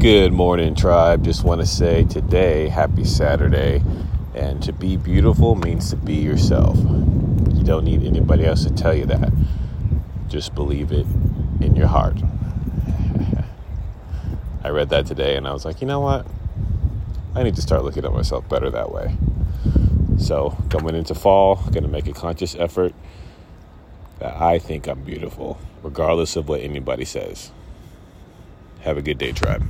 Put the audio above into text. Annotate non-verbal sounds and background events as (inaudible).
Good morning, tribe. Just want to say today, happy Saturday. And to be beautiful means to be yourself. You don't need anybody else to tell you that. Just believe it in your heart. (laughs) I read that today and I was like, you know what? I need to start looking at myself better that way. So, coming into fall, going to make a conscious effort that I think I'm beautiful, regardless of what anybody says. Have a good day, tribe.